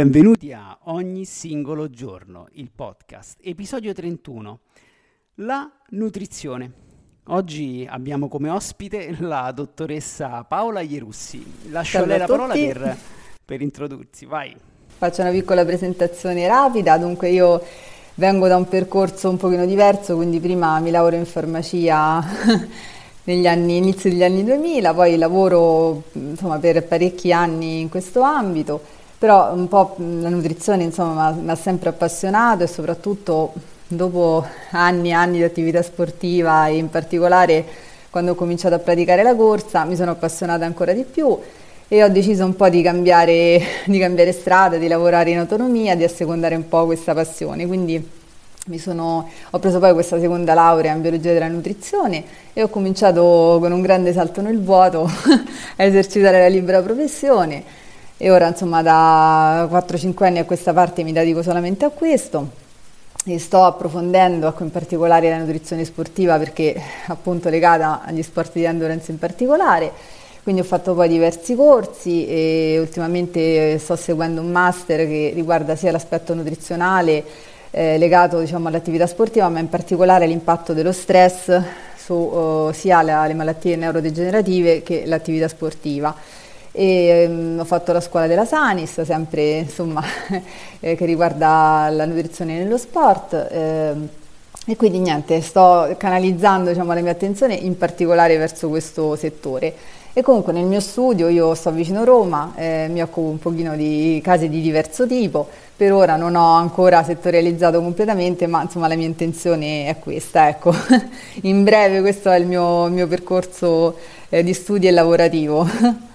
Benvenuti a Ogni singolo giorno, il podcast, episodio 31, la nutrizione. Oggi abbiamo come ospite la dottoressa Paola Ierussi. Lascio a lei la parola per, per introdursi, vai. Faccio una piccola presentazione rapida, dunque io vengo da un percorso un pochino diverso, quindi prima mi lavoro in farmacia negli anni, inizio degli anni 2000, poi lavoro insomma, per parecchi anni in questo ambito però un po' la nutrizione insomma mi ha sempre appassionato e soprattutto dopo anni e anni di attività sportiva e in particolare quando ho cominciato a praticare la corsa mi sono appassionata ancora di più e ho deciso un po' di cambiare, di cambiare strada, di lavorare in autonomia, di assecondare un po' questa passione. Quindi sono, ho preso poi questa seconda laurea in biologia della nutrizione e ho cominciato con un grande salto nel vuoto a esercitare la libera professione e ora insomma da 4-5 anni a questa parte mi dedico solamente a questo. E sto approfondendo ecco, in particolare la nutrizione sportiva perché appunto legata agli sport di endurance in particolare. Quindi ho fatto poi diversi corsi e ultimamente sto seguendo un master che riguarda sia l'aspetto nutrizionale eh, legato diciamo, all'attività sportiva ma in particolare l'impatto dello stress su uh, sia la, le malattie neurodegenerative che l'attività sportiva e um, ho fatto la scuola della Sanis, sempre insomma, eh, che riguarda la nutrizione nello sport. Eh, e quindi niente, sto canalizzando diciamo, la mia attenzione in particolare verso questo settore. E comunque nel mio studio, io sto vicino a Roma, eh, mi occupo un pochino di case di diverso tipo, per ora non ho ancora settorializzato completamente, ma insomma la mia intenzione è questa, ecco. in breve questo è il mio, mio percorso eh, di studio e lavorativo.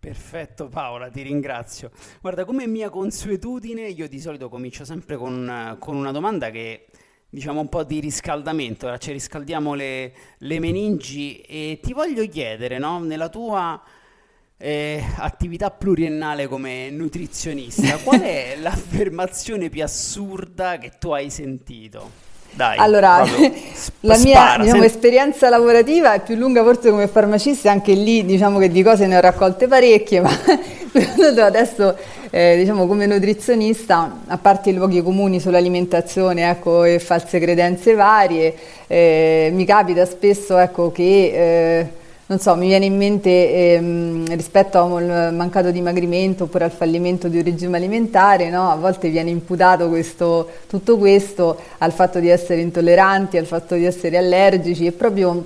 Perfetto Paola, ti ringrazio. Guarda, come mia consuetudine, io di solito comincio sempre con, con una domanda che diciamo un po' di riscaldamento, ora ci riscaldiamo le, le meningi e ti voglio chiedere, no, nella tua eh, attività pluriennale come nutrizionista, qual è l'affermazione più assurda che tu hai sentito? Dai, allora, la mia spara, diciamo, esperienza lavorativa è più lunga forse come farmacista, anche lì diciamo che di cose ne ho raccolte parecchie, ma adesso eh, diciamo come nutrizionista, a parte i luoghi comuni sull'alimentazione ecco, e false credenze varie, eh, mi capita spesso ecco, che... Eh, non so, mi viene in mente ehm, rispetto al mancato dimagrimento oppure al fallimento di un regime alimentare, no? a volte viene imputato questo, tutto questo al fatto di essere intolleranti, al fatto di essere allergici e proprio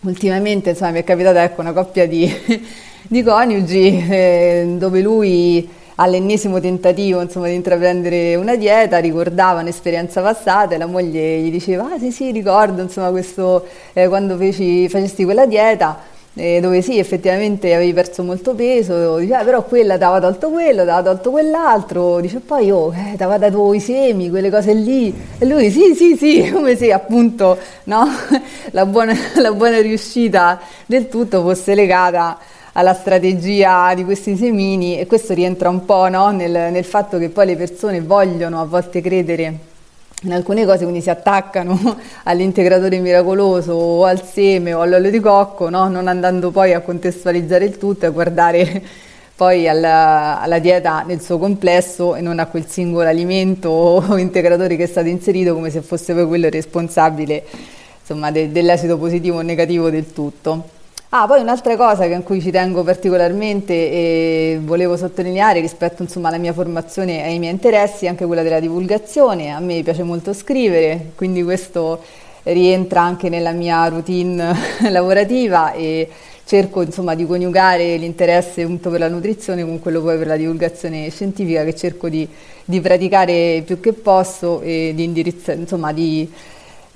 ultimamente insomma, mi è capitata ecco, una coppia di, di coniugi eh, dove lui all'ennesimo tentativo insomma, di intraprendere una dieta, ricordava un'esperienza passata e la moglie gli diceva ah sì sì ricordo insomma, questo, eh, quando feci, facesti quella dieta eh, dove sì, effettivamente avevi perso molto peso, dice, ah, però quella ti aveva tolto quello, ti aveva tolto quell'altro, dice poi oh, eh, ti aveva dato i semi, quelle cose lì, e lui sì, sì, sì, come se appunto no? la, buona, la buona riuscita del tutto fosse legata alla strategia di questi semini e questo rientra un po' no? nel, nel fatto che poi le persone vogliono a volte credere in alcune cose quindi si attaccano all'integratore miracoloso o al seme o all'olio di cocco, no? non andando poi a contestualizzare il tutto e a guardare poi alla, alla, dieta nel suo complesso e non a quel singolo alimento o integratore che è stato inserito come se fosse poi quello responsabile insomma, de, dell'esito positivo o negativo del tutto. Ah, poi un'altra cosa in cui ci tengo particolarmente e volevo sottolineare rispetto insomma, alla mia formazione e ai miei interessi è anche quella della divulgazione. A me piace molto scrivere, quindi questo rientra anche nella mia routine lavorativa e cerco insomma, di coniugare l'interesse appunto, per la nutrizione con quello poi per la divulgazione scientifica che cerco di, di praticare più che posso e di indirizzare, insomma, di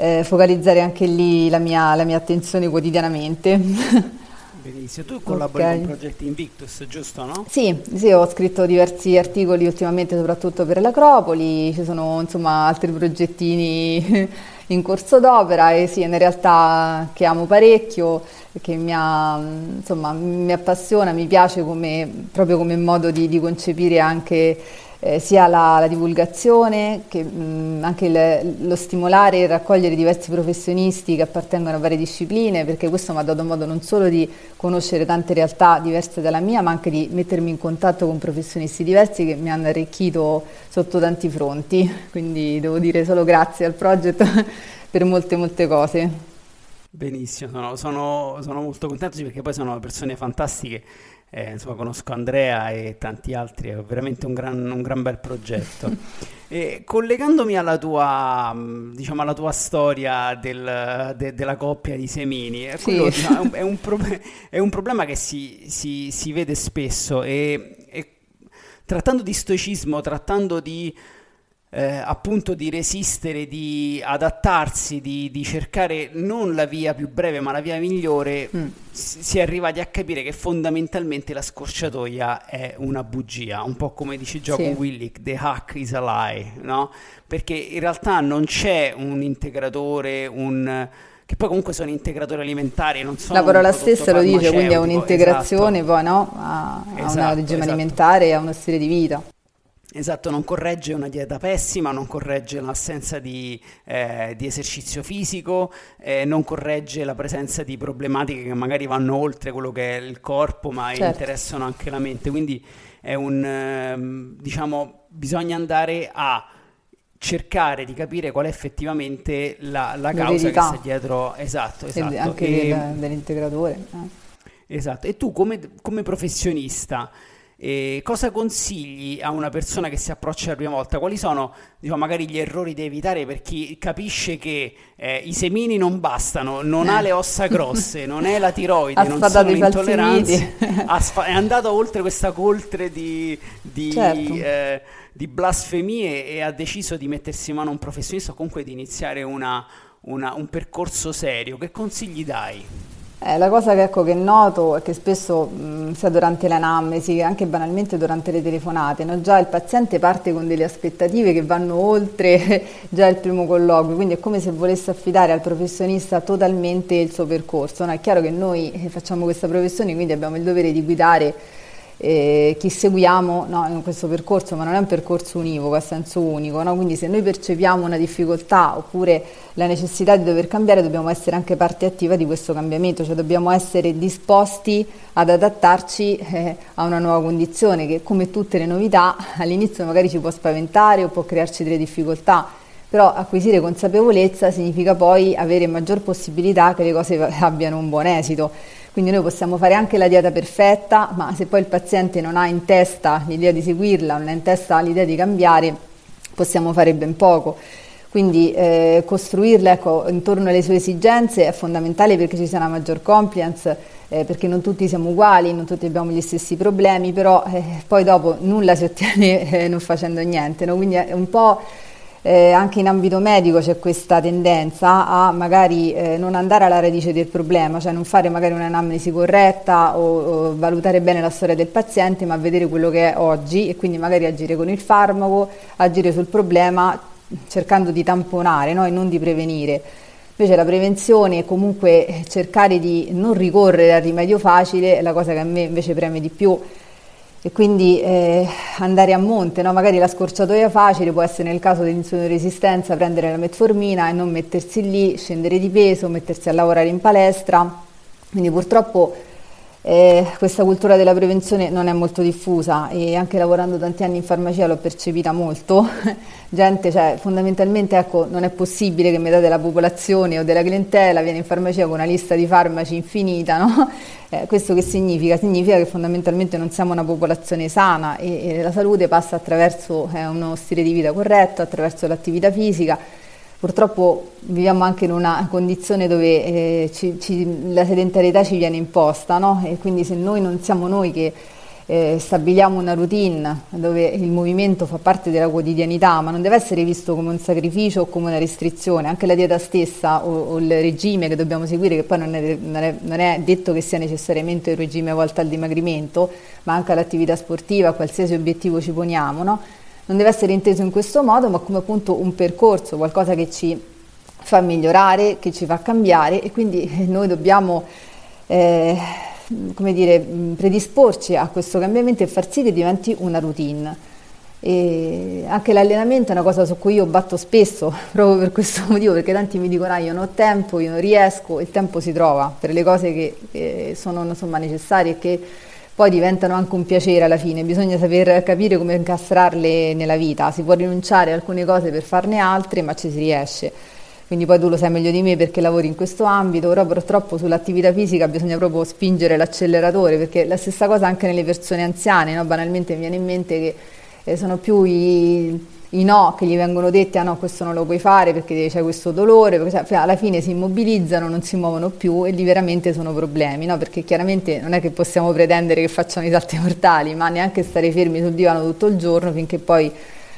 eh, focalizzare anche lì la mia, la mia attenzione quotidianamente. Benissimo, tu collabori okay. con Project Invictus, giusto no? Sì, sì, ho scritto diversi articoli ultimamente soprattutto per l'Acropoli, ci sono insomma altri progettini in corso d'opera e sì, è una realtà che amo parecchio, che mi, ha, insomma, mi appassiona, mi piace come, proprio come modo di, di concepire anche eh, sia la, la, divulgazione che mh, anche il, lo stimolare e raccogliere diversi professionisti che appartengono a varie discipline, perché questo mi ha dato modo non solo di conoscere tante realtà diverse dalla mia, ma anche di mettermi in contatto con professionisti diversi che mi hanno arricchito sotto tanti fronti. Quindi devo dire solo grazie al progetto per molte molte cose. Benissimo, sono, sono molto contento perché poi sono persone fantastiche eh, insomma, conosco Andrea e tanti altri, è veramente un gran, un gran bel progetto. e, collegandomi alla tua, diciamo, alla tua storia del, de, della coppia di semini, sì. quello, diciamo, è, un, è, un prob- è, un, problema che si, si, si vede spesso e, e trattando di stoicismo, trattando di eh, appunto di resistere, di adattarsi, di, di, cercare non la via più breve ma la via migliore, mm. si è arrivati a capire che fondamentalmente la scorciatoia è una bugia, un po' come dice Gioco sì. Willick, the hack is a lie, no? Perché in realtà non c'è un integratore, un che poi comunque sono integratori alimentari, non sono La parola stessa lo dice, quindi è un'integrazione esatto. poi no? a, a esatto, una regime esatto. alimentare e a uno stile di vita. Esatto, non corregge una dieta pessima, non corregge l'assenza di, eh, di esercizio fisico, eh, non corregge la presenza di problematiche che magari vanno oltre quello che è il corpo, ma certo. interessano anche la mente. Quindi è un, eh, diciamo, bisogna andare a cercare di capire qual è effettivamente la, la causa che sta dietro. Esatto, esatto. anche e, del, dell'integratore. Eh. Esatto, e tu come, come professionista e cosa consigli a una persona che si approccia la prima volta? Quali sono diciamo, magari gli errori da evitare per chi capisce che eh, i semini non bastano, non ha le ossa grosse, non è la tiroide, non sono intolleranze, sfa- è andato oltre questa coltre di, di, certo. eh, di, blasfemie e ha deciso di mettersi in mano a un professionista o comunque di iniziare una, una, un percorso serio. Che consigli dai? Eh, la cosa che, ecco, che, noto è che spesso, mh, sia durante l'anamnesi che anche banalmente durante le telefonate, no? già il paziente parte con delle aspettative che vanno oltre già il primo colloquio, quindi è come se volesse affidare al professionista totalmente il suo percorso. No? È chiaro che noi eh, facciamo questa professione, quindi abbiamo il dovere di guidare eh, chi seguiamo no, in questo percorso, ma non è un percorso univoco, a senso unico, no? quindi se noi percepiamo una difficoltà oppure la necessità di dover cambiare, dobbiamo essere anche parte attiva di questo cambiamento, cioè dobbiamo essere disposti ad adattarci eh, a una nuova condizione che come tutte le novità all'inizio magari ci può spaventare o può crearci delle difficoltà, però acquisire consapevolezza significa poi avere maggior possibilità che le cose abbiano un buon esito. Quindi noi possiamo fare anche la dieta perfetta, ma se poi il paziente non ha in testa l'idea di seguirla, non ha in testa l'idea di cambiare, possiamo fare ben poco. Quindi eh, costruirla ecco, intorno alle sue esigenze è fondamentale perché ci sia una maggior compliance, eh, perché non tutti siamo uguali, non tutti abbiamo gli stessi problemi, però eh, poi dopo nulla si ottiene eh, non facendo niente. No? Quindi è un po' eh, anche in ambito medico c'è questa tendenza a magari eh, non andare alla radice del problema, cioè non fare magari un'anamnesi corretta o, o, valutare bene la storia del paziente, ma vedere quello che è oggi e quindi magari agire con il farmaco, agire sul problema cercando di tamponare no? e non di prevenire. Invece la prevenzione e comunque cercare di non ricorrere al rimedio facile è la cosa che a me invece preme di più e quindi eh, andare a monte, no? magari la scorciatoia facile può essere nel caso resistenza prendere la metformina e non mettersi lì, scendere di peso, mettersi a lavorare in palestra, quindi purtroppo eh, questa cultura della prevenzione non è molto diffusa e anche lavorando tanti anni in farmacia l'ho percepita molto. Gente, cioè, fondamentalmente ecco, non è possibile che metà della popolazione o della clientela viene in farmacia con una lista di farmaci infinita, no? eh, questo che significa? Significa che fondamentalmente non siamo una popolazione sana e, e la salute passa attraverso eh, uno stile di vita corretto, attraverso l'attività fisica Purtroppo viviamo anche in una condizione dove eh, ci, ci, la sedentarietà ci viene imposta, no? E quindi se noi non siamo noi che eh, stabiliamo una routine dove il movimento fa parte della quotidianità, ma non deve essere visto come un sacrificio o come una restrizione. Anche la dieta stessa o, o il regime che dobbiamo seguire, che poi non è, non, è, non è, detto che sia necessariamente un regime volto al dimagrimento, ma anche all'attività sportiva, qualsiasi obiettivo ci poniamo, no? Non deve essere inteso in questo modo, ma come appunto un percorso, qualcosa che ci fa migliorare, che ci fa cambiare e quindi noi dobbiamo... Eh, come dire, predisporci a questo cambiamento e far sì che diventi una routine. E anche l'allenamento è una cosa su cui io batto spesso, proprio per questo motivo, perché tanti mi dicono ah, io non ho tempo, io non riesco, il tempo si trova per le cose che eh, sono insomma, necessarie e che poi diventano anche un piacere alla fine, bisogna saper capire come incastrarle nella vita, si può rinunciare a alcune cose per farne altre, ma ci si riesce. Quindi poi tu lo sai meglio di me perché lavori in questo ambito, però purtroppo sull'attività fisica bisogna proprio spingere l'acceleratore perché la stessa cosa anche nelle persone anziane, no? banalmente mi viene in mente che eh, sono più i, i, no che gli vengono detti, ah no questo non lo puoi fare perché c'è questo dolore, perché, alla fine si immobilizzano, non si muovono più e lì veramente sono problemi, no? perché chiaramente non è che possiamo pretendere che facciano i salti mortali, ma neanche stare fermi sul divano tutto il giorno finché poi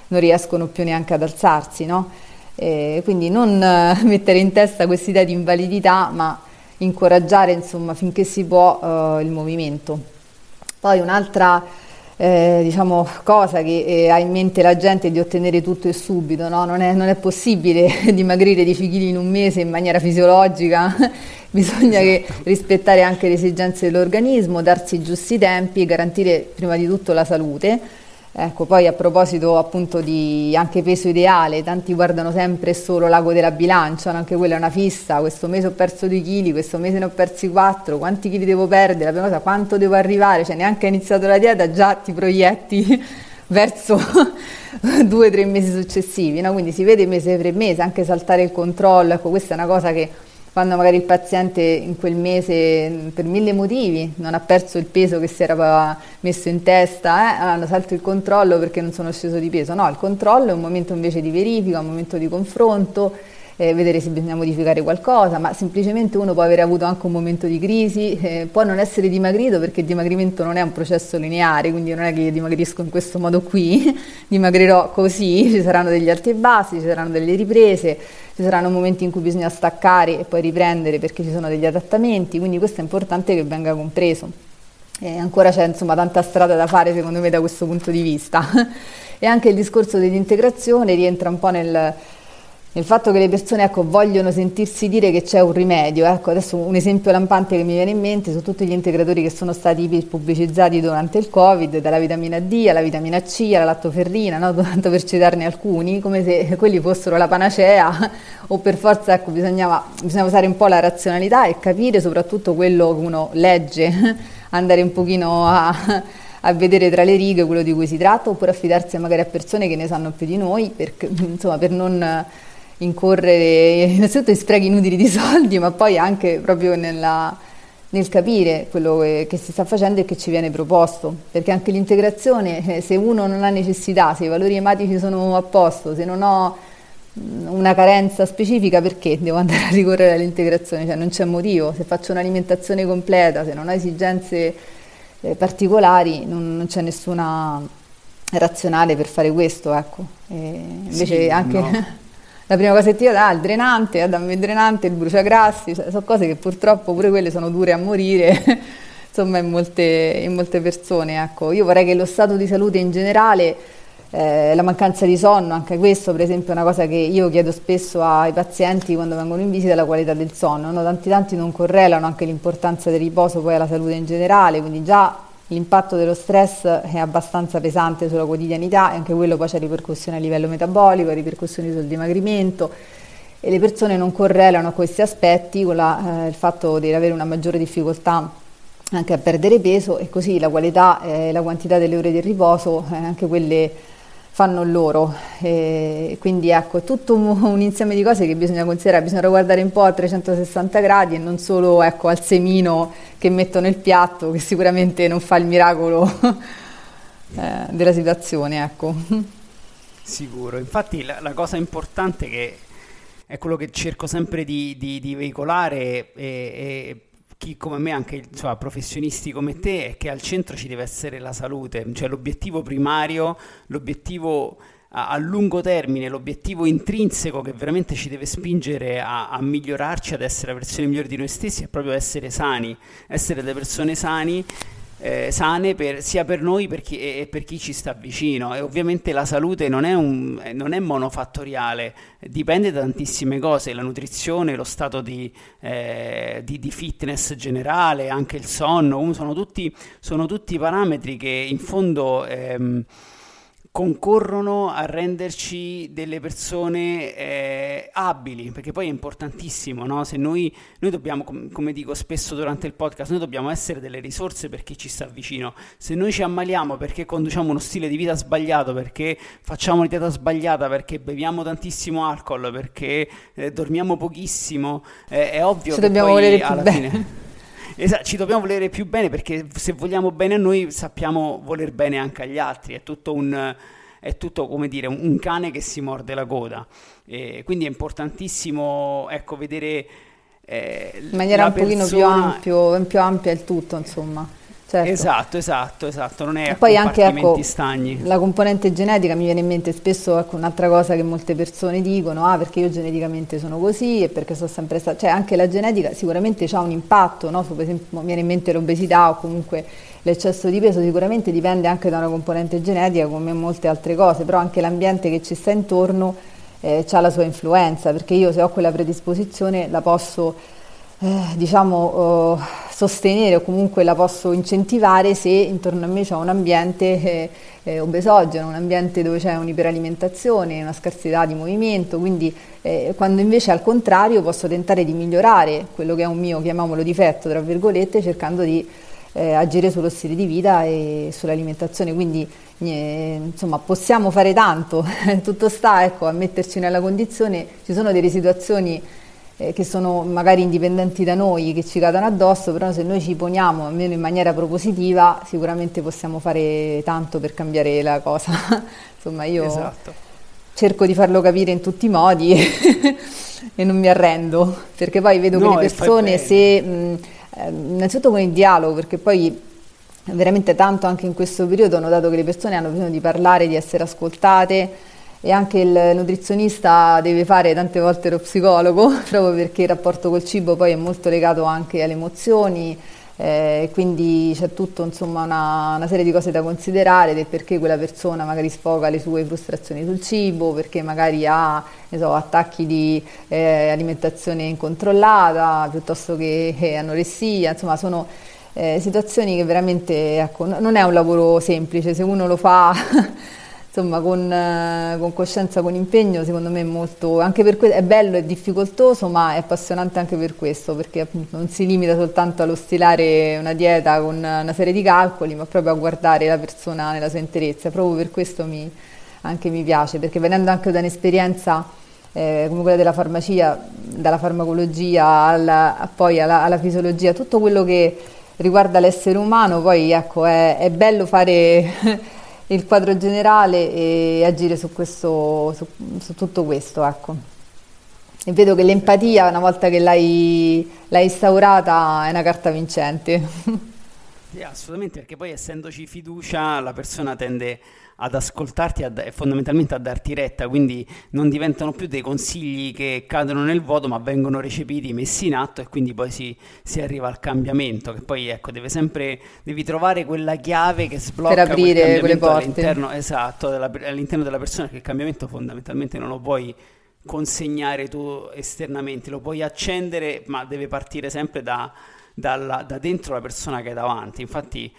non riescono più neanche ad alzarsi. No? Eh, quindi non eh, mettere in testa questa idea di invalidità, ma incoraggiare insomma, finché si può eh, il movimento. Poi un'altra eh, diciamo, cosa che eh, ha in mente la gente di ottenere tutto e subito, no? non, è, non, è, possibile dimagrire 10 kg in un mese in maniera fisiologica, bisogna esatto. rispettare anche le esigenze dell'organismo, darsi i giusti tempi, garantire prima di tutto la salute Ecco, poi a proposito appunto di anche peso ideale, tanti guardano sempre solo l'ago della bilancia, anche quella è una fissa, questo mese ho perso 2 kg, questo mese ne ho persi 4, quanti chili devo perdere, la prima cosa quanto devo arrivare, cioè neanche hai iniziato la dieta già ti proietti verso due o tre mesi successivi, no? quindi si vede mese per mese, anche saltare il controllo, ecco questa è una cosa che quando magari il paziente in quel mese per mille motivi non ha perso il peso che si era messo in testa, eh, hanno salto il controllo perché non sono sceso di peso. No, il controllo è un momento invece di verifica, un momento di confronto, eh, vedere se bisogna modificare qualcosa, ma semplicemente uno può avere avuto anche un momento di crisi, eh, può non essere dimagrito perché il dimagrimento non è un processo lineare, quindi non è che io dimagrisco in questo modo qui, dimagrirò così, ci saranno degli alti e bassi, ci saranno delle riprese, ci saranno momenti in cui bisogna staccare e poi riprendere perché ci sono degli adattamenti, quindi questo è importante che venga compreso. E ancora c'è insomma tanta strada da fare secondo me da questo punto di vista. e anche il discorso dell'integrazione rientra un po' nel, il fatto che le persone ecco, vogliono sentirsi dire che c'è un rimedio. Ecco, adesso un esempio lampante che mi viene in mente sono tutti gli integratori che sono stati pubblicizzati durante il Covid, dalla vitamina D alla vitamina C alla lattoferrina, no? tanto per citarne alcuni, come se quelli fossero la panacea o per forza ecco, bisognava, bisognava usare un po' la razionalità e capire soprattutto quello che uno legge, andare un pochino a a vedere tra le righe quello di cui si tratta oppure affidarsi magari a persone che ne sanno più di noi per, insomma, per non incorrere innanzitutto in sprechi inutili di soldi, ma poi anche proprio nella, nel capire quello che, si sta facendo e che ci viene proposto, perché anche l'integrazione, eh, se uno non ha necessità, se i valori ematici sono a posto, se non ho mm, una carenza specifica, perché devo andare a ricorrere all'integrazione? Cioè non c'è motivo, se faccio un'alimentazione completa, se non ho esigenze eh, particolari, non, non, c'è nessuna razionale per fare questo, ecco. E invece sì, anche... No. la prima cosa che ti dà il drenante, dammi il drenante, il bruciagrassi, cioè, sono cose che purtroppo pure quelle sono dure a morire, insomma in molte, in molte persone. Ecco. Io vorrei che lo stato di salute in generale, eh, la mancanza di sonno, anche questo per esempio è una cosa che io chiedo spesso ai pazienti quando vengono in visita, la qualità del sonno. No? Tanti tanti non correlano anche l'importanza del riposo poi alla salute in generale, quindi già l'impatto dello stress è abbastanza pesante sulla quotidianità e anche quello poi c'è ripercussioni a livello metabolico, ripercussioni sul dimagrimento e le persone non correlano questi aspetti con la, eh, il fatto di avere una maggiore difficoltà anche a perdere peso e così la qualità e la quantità delle ore di riposo, eh, anche quelle fanno loro. E quindi ecco, tutto un, un, insieme di cose che bisogna considerare, bisogna guardare un po' a 360 gradi e non solo ecco, al semino che metto nel piatto, che sicuramente non fa il miracolo eh, della situazione. Ecco. Sicuro, infatti la, la, cosa importante che è quello che cerco sempre di, di, di veicolare e, chi come me, anche insomma, professionisti come te, è che al centro ci deve essere la salute, cioè l'obiettivo primario, l'obiettivo a, lungo termine, l'obiettivo intrinseco che veramente ci deve spingere a, a migliorarci, ad essere la versione migliore di noi stessi, è proprio essere sani, essere delle persone sani eh, sane per, sia per noi per chi, e, per chi ci sta vicino. E ovviamente la salute non è, un, non è, monofattoriale, dipende da tantissime cose, la nutrizione, lo stato di, eh, di, di fitness generale, anche il sonno, sono tutti, sono tutti parametri che in fondo... Ehm, concorrono a renderci delle persone eh, abili, perché poi è importantissimo, no? Se noi, noi dobbiamo, com- come dico spesso durante il podcast, noi dobbiamo essere delle risorse per chi ci sta vicino. Se noi ci ammaliamo perché conduciamo uno stile di vita sbagliato, perché facciamo una dieta sbagliata, perché beviamo tantissimo alcol, perché eh, dormiamo pochissimo, eh, è ovvio ci che dobbiamo poi alla bene. fine... Esatto, ci dobbiamo volere più bene perché se vogliamo bene a noi sappiamo voler bene anche agli altri, è tutto un, è tutto come dire un, un cane che si morde la coda. E quindi è importantissimo ecco, vedere eh, in maniera un persona... pochino più, ampio, più ampia il tutto, insomma. Certo. Esatto, esatto, esatto, non è e poi anche ecco, stagni. La componente genetica mi viene in mente spesso ecco, un'altra cosa che molte persone dicono, ah perché io geneticamente sono così e perché sono sempre stata, cioè anche la genetica sicuramente ha un impatto, no? Su, per esempio mi viene in mente l'obesità o comunque l'eccesso di peso sicuramente dipende anche da una componente genetica come molte altre cose, però anche l'ambiente che ci sta intorno eh, ha la sua influenza, perché io se ho quella predisposizione la posso eh, diciamo, eh, sostenere o comunque la posso incentivare se intorno a me c'è un ambiente eh, eh, obesogeno, un ambiente dove c'è un'iperalimentazione, una scarsità di movimento, quindi eh, quando invece al contrario posso tentare di migliorare quello che è un mio, chiamiamolo difetto, tra virgolette, cercando di eh, agire sullo stile di vita e sull'alimentazione, quindi insomma possiamo fare tanto, tutto sta ecco, a metterci nella condizione, ci sono delle situazioni eh, che sono magari indipendenti da noi, che ci cadono addosso, però se noi ci poniamo almeno in maniera propositiva sicuramente possiamo fare tanto per cambiare la cosa. Insomma io esatto. cerco di farlo capire in tutti i modi e non mi arrendo, perché poi vedo no, che le persone se... Mh, eh, innanzitutto con il dialogo, perché poi veramente tanto anche in questo periodo ho notato che le persone hanno bisogno di parlare, di essere ascoltate e anche il nutrizionista deve fare tante volte lo psicologo, proprio perché il rapporto col cibo poi è molto legato anche alle emozioni, eh, quindi c'è tutta una, una, serie di cose da considerare del perché quella persona magari sfoga le sue frustrazioni sul cibo, perché magari ha so, attacchi di eh, alimentazione incontrollata piuttosto che eh, anoressia, insomma sono eh, situazioni che veramente ecco, non è un lavoro semplice, se uno lo fa insomma con, eh, con, coscienza, con impegno, secondo me è molto, anche per questo è bello, è difficoltoso, ma è appassionante anche per questo, perché appunto non si limita soltanto allo stilare una dieta con una serie di calcoli, ma proprio a guardare la persona nella sua interezza. Proprio per questo mi, anche mi piace, perché venendo anche da un'esperienza eh, come quella della farmacia, dalla farmacologia alla, poi alla, alla fisiologia, tutto quello che riguarda l'essere umano, poi ecco, è, è bello fare il quadro generale e agire su, questo, su, su tutto questo. Ecco. E vedo che l'empatia, una volta che l'hai, l'hai instaurata, è una carta vincente. Sì, assolutamente, perché poi essendoci fiducia la persona tende ad ascoltarti e fondamentalmente a darti retta, quindi non diventano più dei consigli che cadono nel vuoto ma vengono recepiti, messi in atto e quindi poi si, si arriva al cambiamento, che poi ecco, deve sempre, devi trovare quella chiave che sblocca per aprire quelle porte. All'interno, esatto, della, all'interno della persona, che il cambiamento fondamentalmente non lo puoi consegnare tu esternamente, lo puoi accendere ma deve partire sempre da, dalla, da dentro la persona che hai davanti, infatti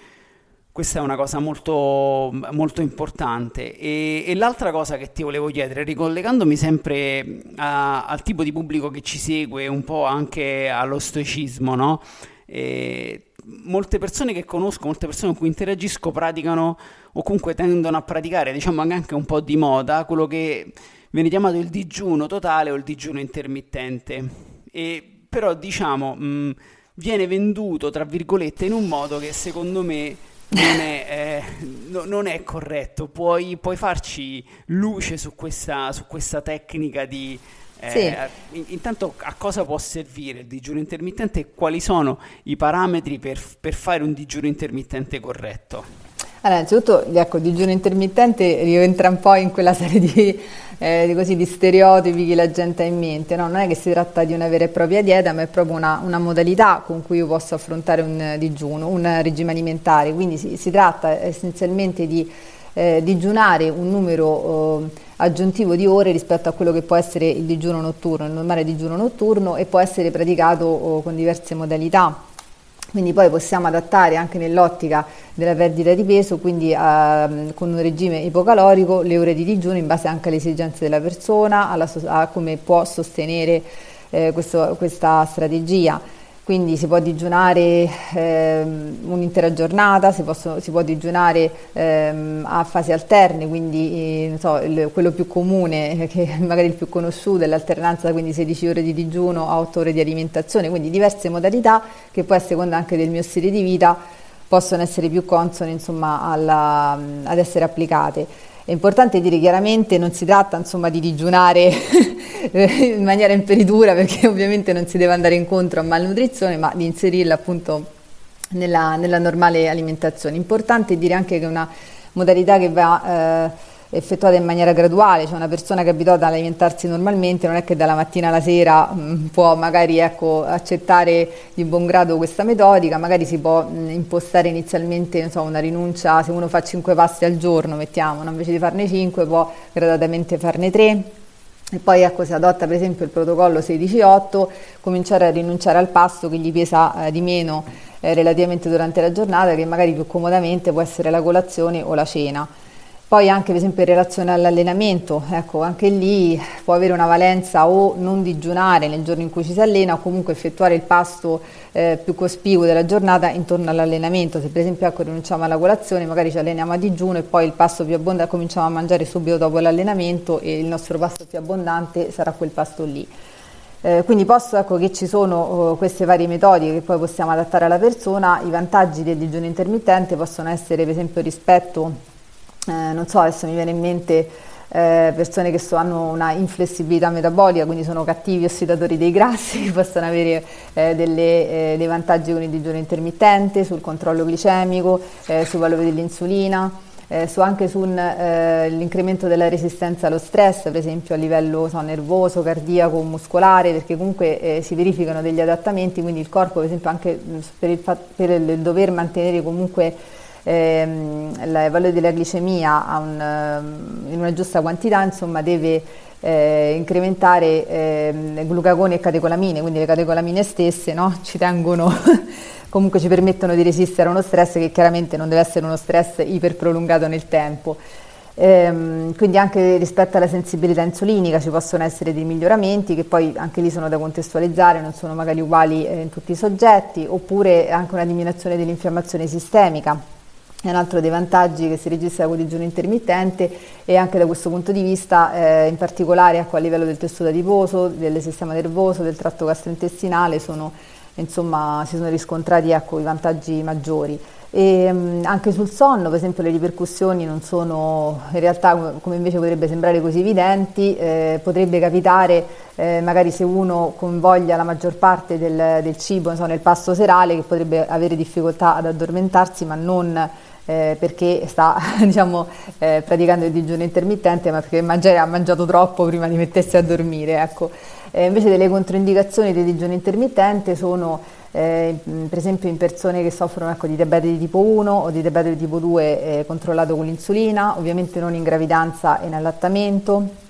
questa è una cosa molto, molto importante. E, e, l'altra cosa che ti volevo chiedere, ricollegandomi sempre a, al tipo di pubblico che ci segue, un po' anche allo stoicismo, no? E molte persone che conosco, molte persone con cui interagisco praticano o comunque tendono a praticare, diciamo anche un po' di moda, quello che viene chiamato il digiuno totale o il digiuno intermittente. E, però diciamo mh, viene venduto, tra virgolette, in un modo che secondo me non è, eh, no, non è corretto. Puoi, puoi, farci luce su questa, su questa tecnica di, Eh, sì. Intanto a cosa può servire il digiuno intermittente e quali sono i parametri per, per fare un digiuno intermittente corretto? Allora, innanzitutto ecco, il digiuno intermittente rientra un po' in quella serie di, eh, così, di stereotipi che la gente ha in mente. No? Non è che si tratta di una vera e propria dieta, ma è proprio una, una modalità con cui io posso affrontare un digiuno, un regime alimentare. Quindi si, si tratta essenzialmente di eh, digiunare un numero eh, aggiuntivo di ore rispetto a quello che può essere il digiuno notturno, il normale digiuno notturno e può essere praticato oh, con diverse modalità quindi poi possiamo adattare anche nell'ottica della perdita di peso, quindi uh, con un regime ipocalorico, le ore di digiuno in base anche alle esigenze della persona, alla, a come può sostenere eh, questo, questa strategia quindi si può digiunare ehm, un'intera giornata, si, possono, si può digiunare ehm, a fasi alterne, quindi eh, so, il, quello più comune, che magari il più conosciuto, è l'alternanza, quindi 16 ore di digiuno a 8 ore di alimentazione, quindi diverse modalità che poi a seconda anche del mio stile di vita possono essere più consone insomma, alla, ad essere applicate. È importante dire chiaramente non si tratta insomma, di digiunare in maniera imperitura perché ovviamente non si deve andare incontro a malnutrizione, ma di inserirla appunto nella, nella normale alimentazione. Importante dire anche che è una modalità che va eh, effettuata in maniera graduale, cioè una persona che è abituata ad alimentarsi normalmente non è che dalla mattina alla sera mh, mm, può magari ecco, accettare di buon grado questa metodica, magari si può mh, mm, impostare inizialmente so, una rinuncia, se uno fa 5 passi al giorno, mettiamo, no? invece di farne 5 può gradatamente farne 3 e poi ecco, se adotta per esempio il protocollo 16-8, cominciare a rinunciare al pasto che gli pesa eh, di meno eh, relativamente durante la giornata, che magari più comodamente può essere la colazione o la cena. Poi anche per esempio in relazione all'allenamento, ecco, anche lì può avere una valenza o non digiunare nel giorno in cui ci si allena o comunque effettuare il pasto eh, più cospicuo della giornata intorno all'allenamento. Se per esempio ecco, rinunciamo alla colazione, magari ci alleniamo a digiuno e poi il pasto più abbondante cominciamo a mangiare subito dopo l'allenamento e il nostro pasto più abbondante sarà quel pasto lì. Eh, quindi posto ecco, che ci sono oh, queste varie metodiche che poi possiamo adattare alla persona, i vantaggi del digiuno intermittente possono essere per esempio rispetto non so, adesso mi viene in mente eh, persone che so, hanno una inflessibilità metabolica, quindi sono cattivi ossidatori dei grassi, possono avere eh, delle, eh, dei vantaggi con il digiuno intermittente, sul controllo glicemico, eh, sul valore dell'insulina. Eh, su anche sull'incremento della resistenza allo stress, per esempio a livello so, nervoso, cardiaco, muscolare, perché comunque si verificano degli adattamenti, quindi il corpo, per esempio, anche per il, per il dover mantenere comunque ehm, il valore della glicemia un, ehm, in una giusta quantità insomma, deve eh, incrementare eh, glucagoni e catecolamine, quindi le catecolamine stesse no? ci tengono comunque ci permettono di resistere a uno stress che chiaramente non deve essere uno stress iperprolungato nel tempo. Ehm, quindi anche rispetto alla sensibilità insulinica ci possono essere dei miglioramenti che poi anche lì sono da contestualizzare, non sono magari uguali eh, in tutti i soggetti, oppure anche una diminuzione dell'infiammazione sistemica un altro dei vantaggi che si registra con il digiuno intermittente e anche da questo punto di vista eh, in particolare ecco, a livello del tessuto adiposo, del sistema nervoso, del tratto gastrointestinale sono, insomma, si sono riscontrati ecco, i vantaggi maggiori. E, mh, anche sul sonno, per esempio, le ripercussioni non sono in realtà come invece potrebbe sembrare così evidenti, eh, potrebbe capitare eh, magari se uno convoglia la maggior parte del, del cibo so, nel pasto serale che potrebbe avere difficoltà ad addormentarsi ma non eh, perché sta diciamo, eh, praticando il digiuno intermittente, ma perché magari ha mangiato troppo prima di mettersi a dormire. Ecco. Eh, invece delle controindicazioni del digiuno intermittente sono eh, per esempio in persone che soffrono ecco, di diabete di tipo 1 o di diabete di tipo 2 eh, controllato con l'insulina, ovviamente non in gravidanza e in allattamento.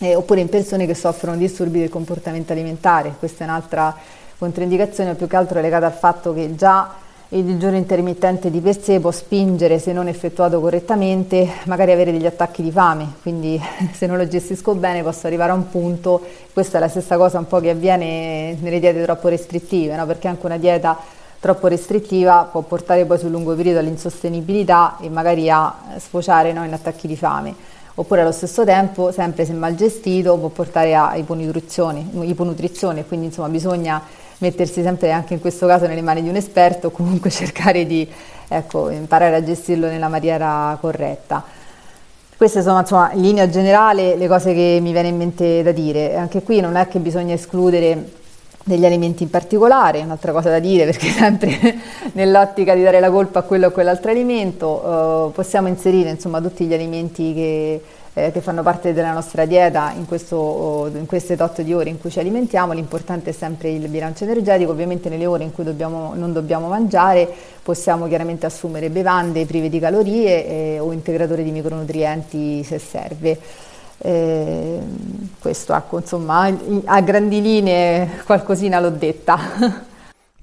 Eh, oppure in persone che soffrono di disturbi del comportamento alimentare. Questa è un'altra controindicazione, più che altro legata al fatto che già il digiuno intermittente di per sé può spingere, se non effettuato correttamente, magari avere degli attacchi di fame, quindi se non lo gestisco bene posso arrivare a un punto, questa è la stessa cosa un po' che avviene nelle diete troppo restrittive, no? perché anche una dieta troppo restrittiva può portare poi sul lungo periodo all'insostenibilità e magari a sfociare no? in attacchi di fame oppure allo stesso tempo, sempre se mal gestito, può portare a iponutrizione, iponutrizione quindi insomma bisogna mettersi sempre anche in questo caso nelle mani di un esperto comunque cercare di ecco, imparare a gestirlo nella maniera corretta. Queste sono insomma, in linea generale le cose che mi viene in mente da dire. Anche qui non è che bisogna escludere degli alimenti in particolare, un'altra cosa da dire perché sempre nell'ottica di dare la colpa a quello o a quell'altro alimento, eh, possiamo inserire insomma tutti gli alimenti che eh, che fanno parte della nostra dieta in, questo, in queste tot di ore in cui ci alimentiamo, l'importante è sempre il bilancio energetico, ovviamente nelle ore in cui dobbiamo, non dobbiamo mangiare possiamo chiaramente assumere bevande prive di calorie eh, o integratori di micronutrienti se serve. Eh, questo ecco, insomma, a grandi linee qualcosina l'ho detta.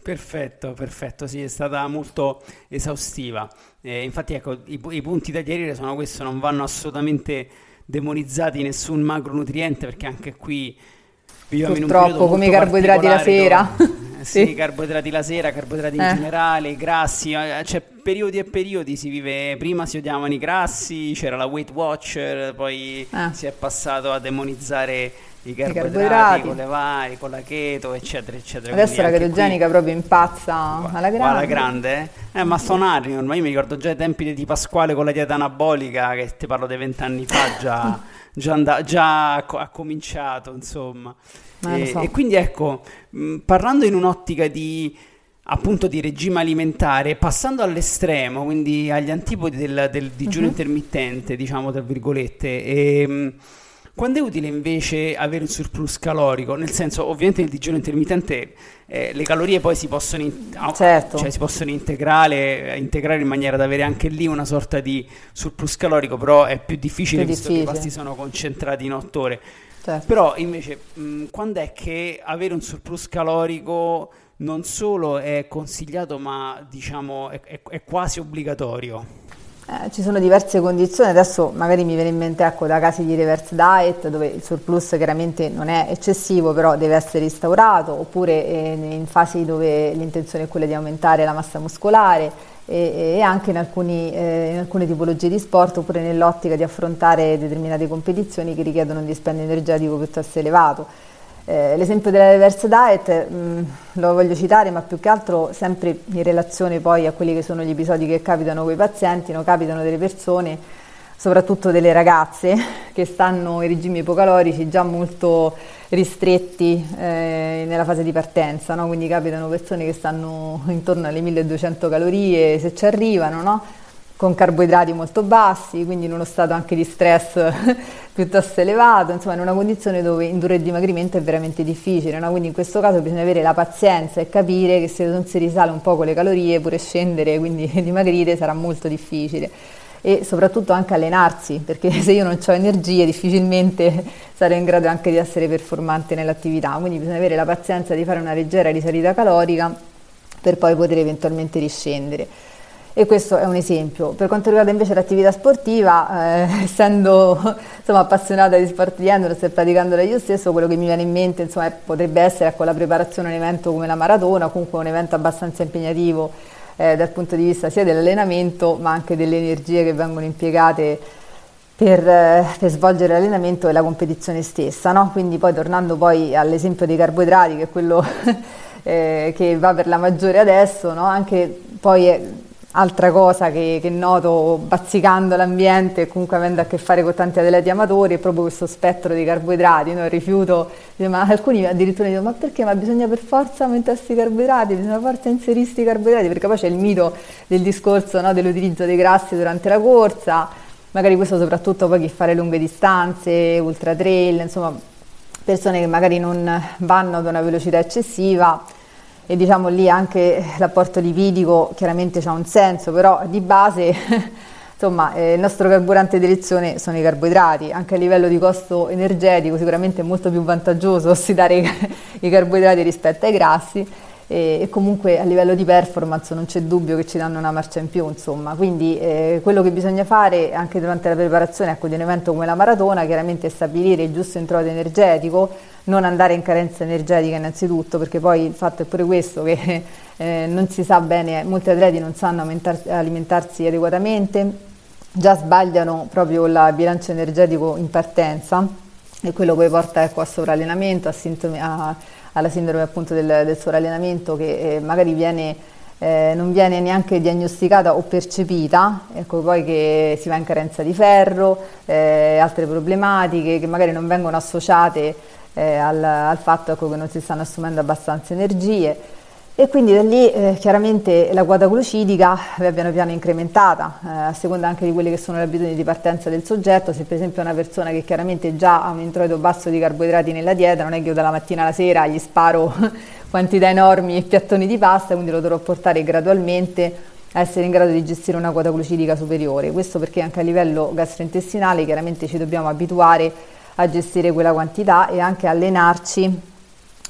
Perfetto, perfetto, sì, è stata molto esaustiva. Eh, infatti, ecco, i, i, punti da chiarire sono questi, non vanno assolutamente demonizzati nessun macronutriente perché anche qui viviamo Purtroppo, in un periodo come i carboidrati la sera. Dove, sì, sì, carboidrati la sera, carboidrati in eh. generale, grassi, eh, c'è periodi e periodi, si vive, prima si odiavano i grassi, c'era la Weight Watcher, poi eh. si è passato a demonizzare i carboidrati, carboidrati. con le vari, con la keto, eccetera, eccetera. Adesso la chetogenica qui, proprio impazza alla grande. Alla grande, eh? ma sono anni ormai, io mi ricordo già i tempi di Pasquale con la dieta anabolica, che ti parlo di vent'anni fa, già, già, and- già ha cominciato, insomma. E, so. e, quindi ecco, mh, parlando in un'ottica di appunto di regime alimentare, passando all'estremo, quindi agli antipodi del, del digiuno uh-huh. intermittente, diciamo tra virgolette, e, ehm, quando è utile invece avere un surplus calorico? Nel senso, ovviamente nel digiuno intermittente eh, le calorie poi si possono, in- certo. cioè, si possono integrare, integrare, in maniera da avere anche lì una sorta di surplus calorico, però è più difficile più visto difficile. che i pasti sono concentrati in otto ore. Certo. Però invece, mh, quando è che avere un surplus calorico non solo è consigliato, ma diciamo è, è, è quasi obbligatorio? Eh, ci sono diverse condizioni, adesso magari mi viene in mente ecco, da casi di reverse diet dove il surplus chiaramente non è eccessivo però deve essere instaurato oppure eh, in fasi dove l'intenzione è quella di aumentare la massa muscolare e, e anche in, alcuni, eh, in, alcune tipologie di sport oppure nell'ottica di affrontare determinate competizioni che richiedono un dispendio energetico piuttosto elevato. Eh, l'esempio della reverse diet mh, mm, lo voglio citare, ma più che altro sempre in relazione poi a quelli che sono gli episodi che capitano con i pazienti, no? capitano delle persone, soprattutto delle ragazze, che stanno in regimi ipocalorici già molto ristretti eh, nella fase di partenza, no? quindi capitano persone che stanno intorno alle 1200 calorie se ci arrivano, no? Con carboidrati molto bassi, quindi in uno stato anche di stress piuttosto elevato, insomma in una condizione dove indurre il dimagrimento è veramente difficile, no? quindi in questo caso bisogna avere la pazienza e capire che se non si risale un po' con le calorie pure scendere, quindi dimagrire sarà molto difficile. E soprattutto anche allenarsi, perché se io non ho energie difficilmente sarò in grado anche di essere performante nell'attività, quindi bisogna avere la pazienza di fare una leggera risalita calorica per poi poter eventualmente riscendere e questo è un esempio. Per quanto riguarda invece l'attività sportiva, eh, essendo insomma, appassionata di sport di endurance e praticandola io stesso, quello che mi viene in mente insomma, potrebbe essere ecco, la preparazione a un evento come la maratona, comunque un evento abbastanza impegnativo eh, dal punto di vista sia dell'allenamento ma anche delle energie che vengono impiegate per, eh, per, svolgere l'allenamento e la competizione stessa. No? Quindi poi tornando poi all'esempio dei carboidrati, che è quello eh, che va per la maggiore adesso, no? anche poi Altra cosa che, che, noto bazzicando l'ambiente e comunque avendo a che fare con tanti atleti amatori è proprio questo spettro di carboidrati, no? il rifiuto, ma alcuni addirittura dicono ma perché? Ma bisogna per forza aumentare questi carboidrati, bisogna per forza inserire questi carboidrati, perché poi c'è il mito del discorso no? dell'utilizzo dei grassi durante la corsa, magari questo soprattutto poi chi fa lunghe distanze, ultra trail, insomma persone che magari non vanno ad una velocità eccessiva e diciamo lì anche l'apporto lipidico chiaramente ha un senso, però di base insomma eh, il nostro carburante di elezione sono i carboidrati, anche a livello di costo energetico sicuramente è molto più vantaggioso ossidare i carboidrati rispetto ai grassi e, e, comunque a livello di performance non c'è dubbio che ci danno una marcia in più, insomma. Quindi eh, quello che bisogna fare anche durante la preparazione ecco, di un evento come la maratona, chiaramente è stabilire il giusto introito energetico, non andare in carenza energetica innanzitutto, perché poi il fatto è pure questo che eh, non si sa bene, molti atleti non sanno alimentarsi adeguatamente, già sbagliano proprio il bilancio energetico in partenza e quello poi porta ecco, a sovrallenamento, a sintomi, a, alla sindrome appunto del, del sovrallenamento che eh, magari viene eh, non viene neanche diagnosticata o percepita, ecco poi che si va in carenza di ferro, eh, altre problematiche che magari non vengono associate eh, al, al, fatto ecco, che non si stanno assumendo abbastanza energie e quindi da lì eh, chiaramente la quota glucidica va piano piano incrementata, eh, a seconda anche di quelle che sono le abitudini di partenza del soggetto, se per esempio è una persona che chiaramente già ha un introito basso di carboidrati nella dieta, non è che io dalla mattina alla sera gli sparo quantità enormi e piattoni di pasta, quindi lo dovrò portare gradualmente a essere in grado di gestire una quota glucidica superiore. Questo perché anche a livello gastrointestinale chiaramente ci dobbiamo abituare a gestire quella quantità e anche allenarci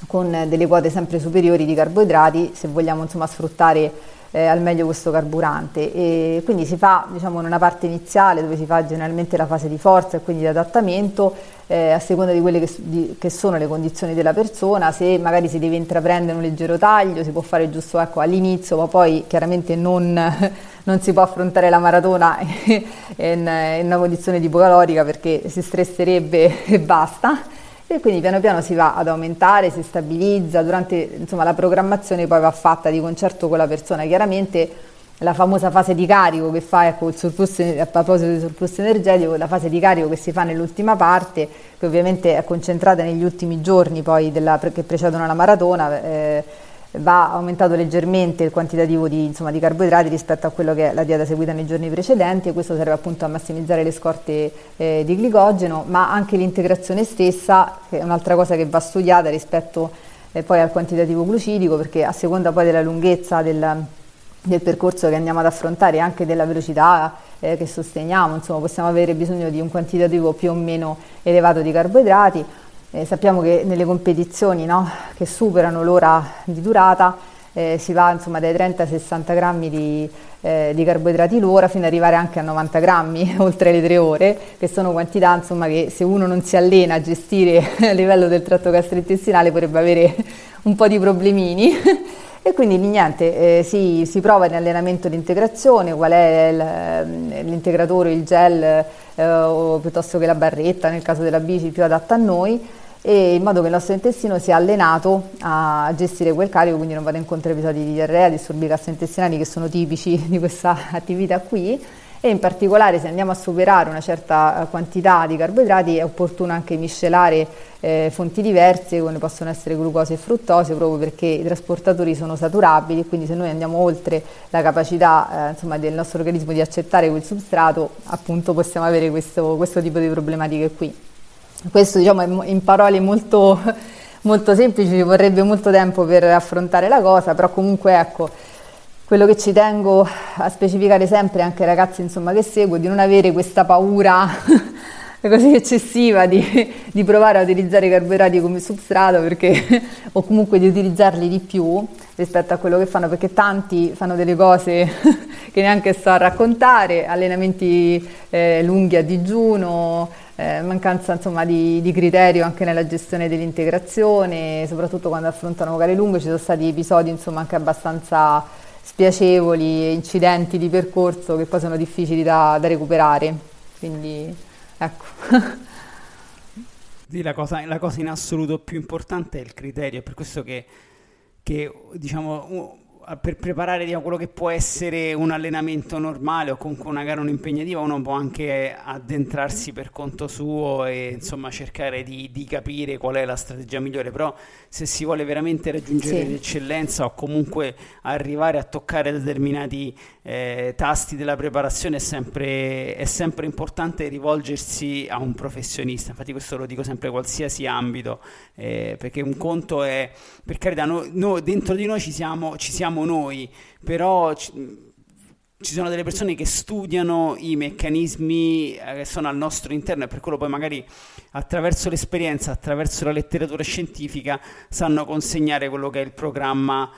con delle quote sempre superiori di carboidrati se vogliamo insomma, sfruttare eh, al meglio questo carburante. E quindi si fa diciamo, in una parte iniziale dove si fa generalmente la fase di forza e quindi di adattamento eh, a seconda di quelle che, di, che, sono le condizioni della persona, se magari si deve intraprendere un leggero taglio si può fare giusto ecco, all'inizio ma poi chiaramente non, non si può affrontare la maratona in, in una condizione ipocalorica perché si stresserebbe e basta e quindi piano piano si va ad aumentare, si stabilizza, durante insomma, la programmazione poi va fatta di concerto con la persona, chiaramente la famosa fase di carico che fa ecco, surplus, a proposito del surplus energetico, la fase di carico che si fa nell'ultima parte, che ovviamente è concentrata negli ultimi giorni poi della, che precedono la maratona, eh, va aumentato leggermente il quantitativo di, insomma, di, carboidrati rispetto a quello che è la dieta seguita nei giorni precedenti e questo serve appunto a massimizzare le scorte eh, di glicogeno, ma anche l'integrazione stessa, che è un'altra cosa che va studiata rispetto eh, poi al quantitativo glucidico, perché a seconda poi della lunghezza del, del percorso che andiamo ad affrontare e anche della velocità eh, che sosteniamo, insomma possiamo avere bisogno di un quantitativo più o meno elevato di carboidrati eh, sappiamo che nelle competizioni no, che superano l'ora di durata eh, si va insomma, dai 30 ai 60 grammi di, eh, di, carboidrati l'ora fino ad arrivare anche a 90 grammi oltre le tre ore, che sono quantità insomma, che se uno non si allena a gestire a livello del tratto gastrointestinale potrebbe avere un po' di problemini. E quindi niente, eh, si, si, prova in allenamento di integrazione, qual è il, l'integratore, il gel eh, o piuttosto che la barretta, nel caso della bici più adatta a noi in modo che il nostro intestino sia allenato a gestire quel carico, quindi non vada incontro a episodi di diarrea, disturbi gastrointestinali che sono tipici di questa attività qui e in particolare se andiamo a superare una certa eh, quantità di carboidrati è opportuno anche miscelare eh, fonti diverse come possono essere glucosio e fruttosio proprio perché i trasportatori sono saturabili e quindi se noi andiamo oltre la capacità eh, insomma, del nostro organismo di accettare quel substrato appunto possiamo avere questo, questo tipo di problematiche qui. Questo diciamo, in parole molto, molto semplici, ci vorrebbe molto tempo per affrontare la cosa, però comunque ecco, quello che ci tengo a specificare sempre anche ai ragazzi insomma, che seguo, di non avere questa paura così eccessiva di, di, provare a utilizzare i carburati come substrato perché, o comunque di utilizzarli di più rispetto a quello che fanno perché tanti fanno delle cose che neanche sto a raccontare, allenamenti eh, lunghi a digiuno, eh, mancanza insomma, di, di, criterio anche nella gestione dell'integrazione, soprattutto quando affrontano gare lunghe, ci sono stati episodi insomma, anche abbastanza spiacevoli, incidenti di percorso che poi sono difficili da, da recuperare. Quindi ecco. Sì, la cosa, la cosa, in assoluto più importante è il criterio, è per questo che, che diciamo, per preparare diciamo, quello che può essere un allenamento normale o comunque una gara non impegnativa, uno può anche addentrarsi per conto suo e insomma cercare di, di capire qual è la strategia migliore. Però se si vuole veramente raggiungere sì. l'eccellenza o comunque arrivare a toccare determinati eh, tasti della preparazione, è sempre, è sempre importante rivolgersi a un professionista. Infatti, questo lo dico sempre qualsiasi ambito, eh, perché un conto è per carità, no, no, dentro di noi ci siamo, ci siamo siamo noi, però ci, sono delle persone che studiano i meccanismi eh, che sono al nostro interno e per quello poi magari attraverso l'esperienza, attraverso la letteratura scientifica sanno consegnare quello che è il programma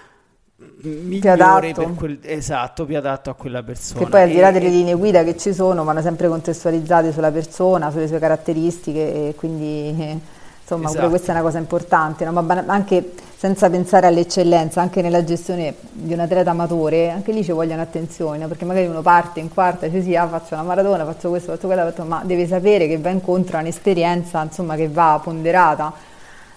migliore per quel, esatto, più adatto a quella persona. Che poi al di là delle linee guida che ci sono vanno sempre contestualizzate sulla persona, sulle sue caratteristiche e quindi insomma esatto. questa è una cosa importante, no? ma anche senza pensare all'eccellenza, anche nella gestione di un atleta amatore, anche lì ci vogliono attenzione, perché magari uno parte in quarta e dice sì, ah, faccio una maratona, faccio questo, faccio quello, ma deve sapere che va incontro a un'esperienza insomma, che va ponderata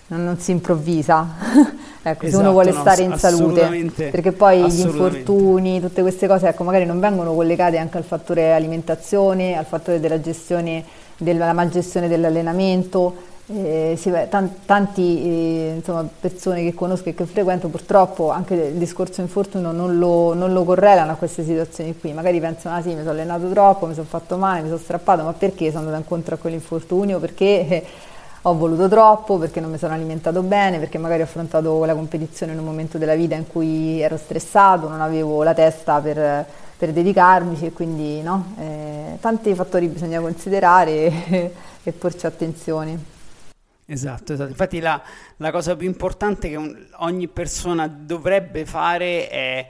non, non si improvvisa. ecco, esatto, se uno vuole esatto, no, stare in salute, perché poi gli infortuni, tutte queste cose, ecco, magari non vengono collegate anche al fattore alimentazione, al fattore della gestione, della malgestione dell'allenamento. Eh, sì, beh, tanti eh, insomma, persone che conosco e che frequento purtroppo anche il discorso infortunio non lo, non lo, correlano a queste situazioni qui, magari pensano ah sì mi sono allenato troppo, mi sono fatto male, mi sono strappato, ma perché sono andato incontro a quell'infortunio? Perché eh, ho voluto troppo, perché non mi sono alimentato bene, perché magari ho affrontato la competizione in un momento della vita in cui ero stressato, non avevo la testa per, per dedicarmici e quindi no, eh, tanti fattori bisogna considerare e, e porci attenzione. Esatto, esatto. Infatti la, la cosa più importante che un, ogni persona dovrebbe fare è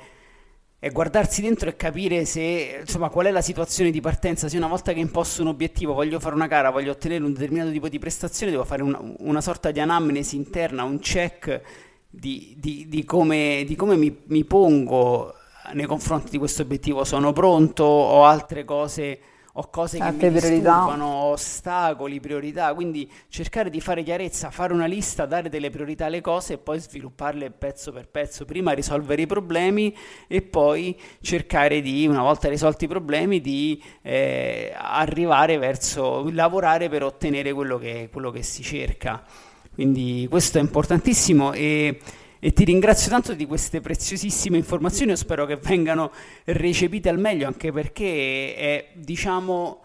è guardarsi dentro e capire se, insomma, qual è la situazione di partenza. Se una volta che imposto un obiettivo, voglio fare una gara, voglio ottenere un determinato tipo di prestazione, devo fare una, una sorta di anamnesi interna, un check di, di, di come, di come mi, mi pongo nei confronti di questo obiettivo. Sono pronto? Ho altre cose ho cose che Altre mi disturbano, ostacoli, priorità, quindi cercare di fare chiarezza, fare una lista, dare delle priorità alle cose e poi svilupparle pezzo per pezzo, prima risolvere i problemi e poi cercare di, una volta risolti i problemi, di eh, arrivare verso, lavorare per ottenere quello che, quello che si cerca. Quindi questo è importantissimo e e ti ringrazio tanto di queste preziosissime informazioni, io spero che vengano recepite al meglio, anche perché è, diciamo,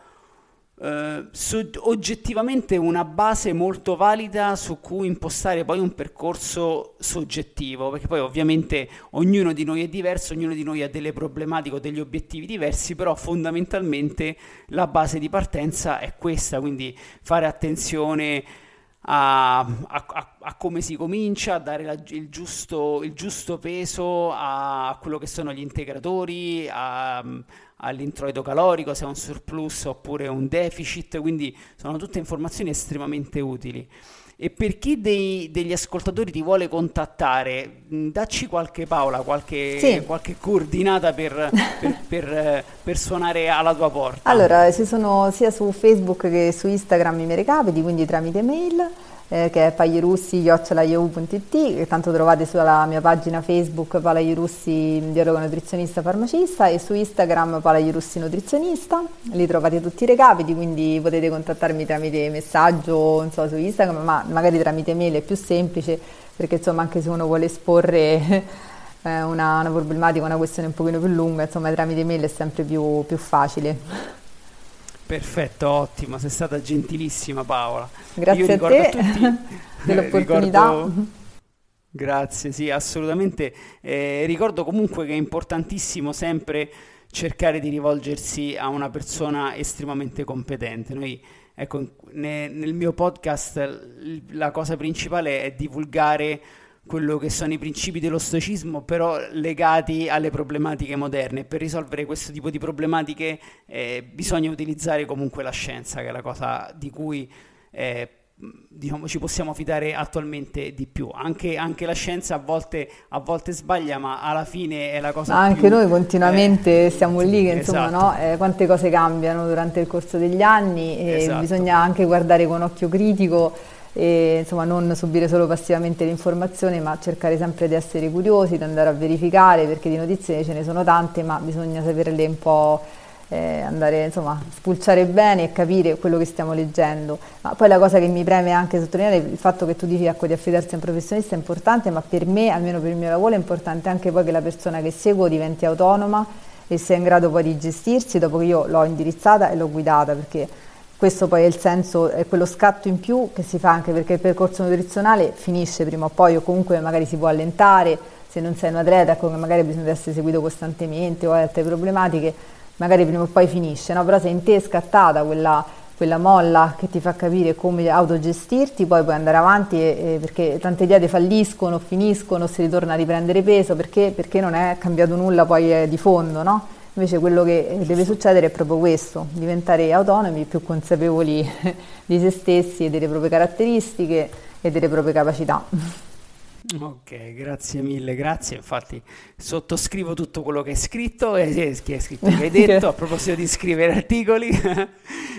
eh, so- oggettivamente una base molto valida su cui impostare poi un percorso soggettivo, perché poi ovviamente ognuno di noi è diverso, ognuno di noi ha delle problematiche o degli obiettivi diversi, però fondamentalmente la base di partenza è questa, quindi fare attenzione a, a, a, come si comincia, a dare la, il, giusto, il, giusto, peso a quello che sono gli integratori, all'introito calorico, se è un surplus oppure un deficit, quindi sono tutte informazioni estremamente utili. E per chi dei, degli ascoltatori ti vuole contattare, dacci qualche Paola, qualche, sì. qualche coordinata per, per, per, per, suonare alla tua porta. Allora, ci sono sia su Facebook che su Instagram i miei recapiti, quindi tramite mail eh, che è paglierussi.it, tanto trovate sulla mia pagina Facebook Pala Ierussi, biologo nutrizionista farmacista e su Instagram Pala Ierussi nutrizionista, lì trovate tutti i recapiti, quindi potete contattarmi tramite messaggio, non so, su Instagram, ma magari tramite mail è più semplice, perché insomma anche se uno vuole esporre una, una problematica, una questione un pochino più lunga, insomma tramite mail è sempre più, più facile. Perfetto, ottimo, sei stata gentilissima Paola. Grazie Io ricordo a, te a tutti dell'opportunità. Ricordo... Grazie, sì, assolutamente. Eh, ricordo comunque che è importantissimo sempre cercare di rivolgersi a una persona estremamente competente. Noi, ecco, ne, nel mio podcast la cosa principale è divulgare quello che sono i principi dello stoicismo, però legati alle problematiche moderne. Per risolvere questo tipo di problematiche eh, bisogna utilizzare comunque la scienza, che è la cosa di cui eh, diciamo, ci possiamo fidare attualmente di più. Anche, anche la scienza a volte, a volte, sbaglia, ma alla fine è la cosa ma anche noi continuamente eh, siamo lì, che insomma, esatto. no? eh, quante cose cambiano durante il corso degli anni e esatto. bisogna anche guardare con occhio critico e insomma non subire solo passivamente l'informazione ma cercare sempre di essere curiosi, di andare a verificare perché di notizie ce ne sono tante ma bisogna saperle un po' eh, andare insomma spulciare bene e capire quello che stiamo leggendo. Ma poi la cosa che mi preme anche sottolineare il fatto che tu dici ecco, di affidarsi a un professionista è importante ma per me, almeno per il mio lavoro, è importante anche poi che la persona che seguo diventi autonoma e sia in grado poi di gestirsi dopo che io l'ho indirizzata e l'ho guidata perché questo poi è il senso, è quello scatto in più che si fa anche perché il percorso nutrizionale finisce prima o poi o comunque magari si può allentare, se non sei un atleta che magari bisogna essere seguito costantemente o hai altre problematiche, magari prima o poi finisce, no? però se in te è scattata quella, quella molla che ti fa capire come autogestirti, poi puoi andare avanti e, e perché tante diete falliscono, finiscono, si ritorna a riprendere peso perché, perché non è cambiato nulla poi di fondo, no? Invece quello che deve succedere è proprio questo, diventare autonomi, più consapevoli di se stessi e delle proprie caratteristiche e delle proprie capacità. Ok, grazie mille, grazie. Infatti sottoscrivo tutto quello che hai scritto e che hai, scritto, che hai detto a proposito di scrivere articoli. e,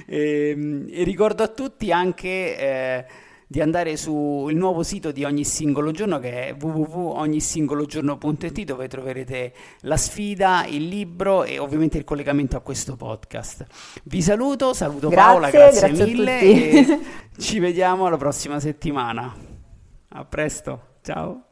ehm, e, ricordo a tutti anche... Eh, di andare sul nuovo sito di ogni singolo giorno che è www.ognisingologiorno.it dove troverete la sfida, il libro e ovviamente il collegamento a questo podcast. Vi saluto, saluto grazie, Paola, grazie, grazie mille e ci vediamo la prossima settimana. A presto, ciao.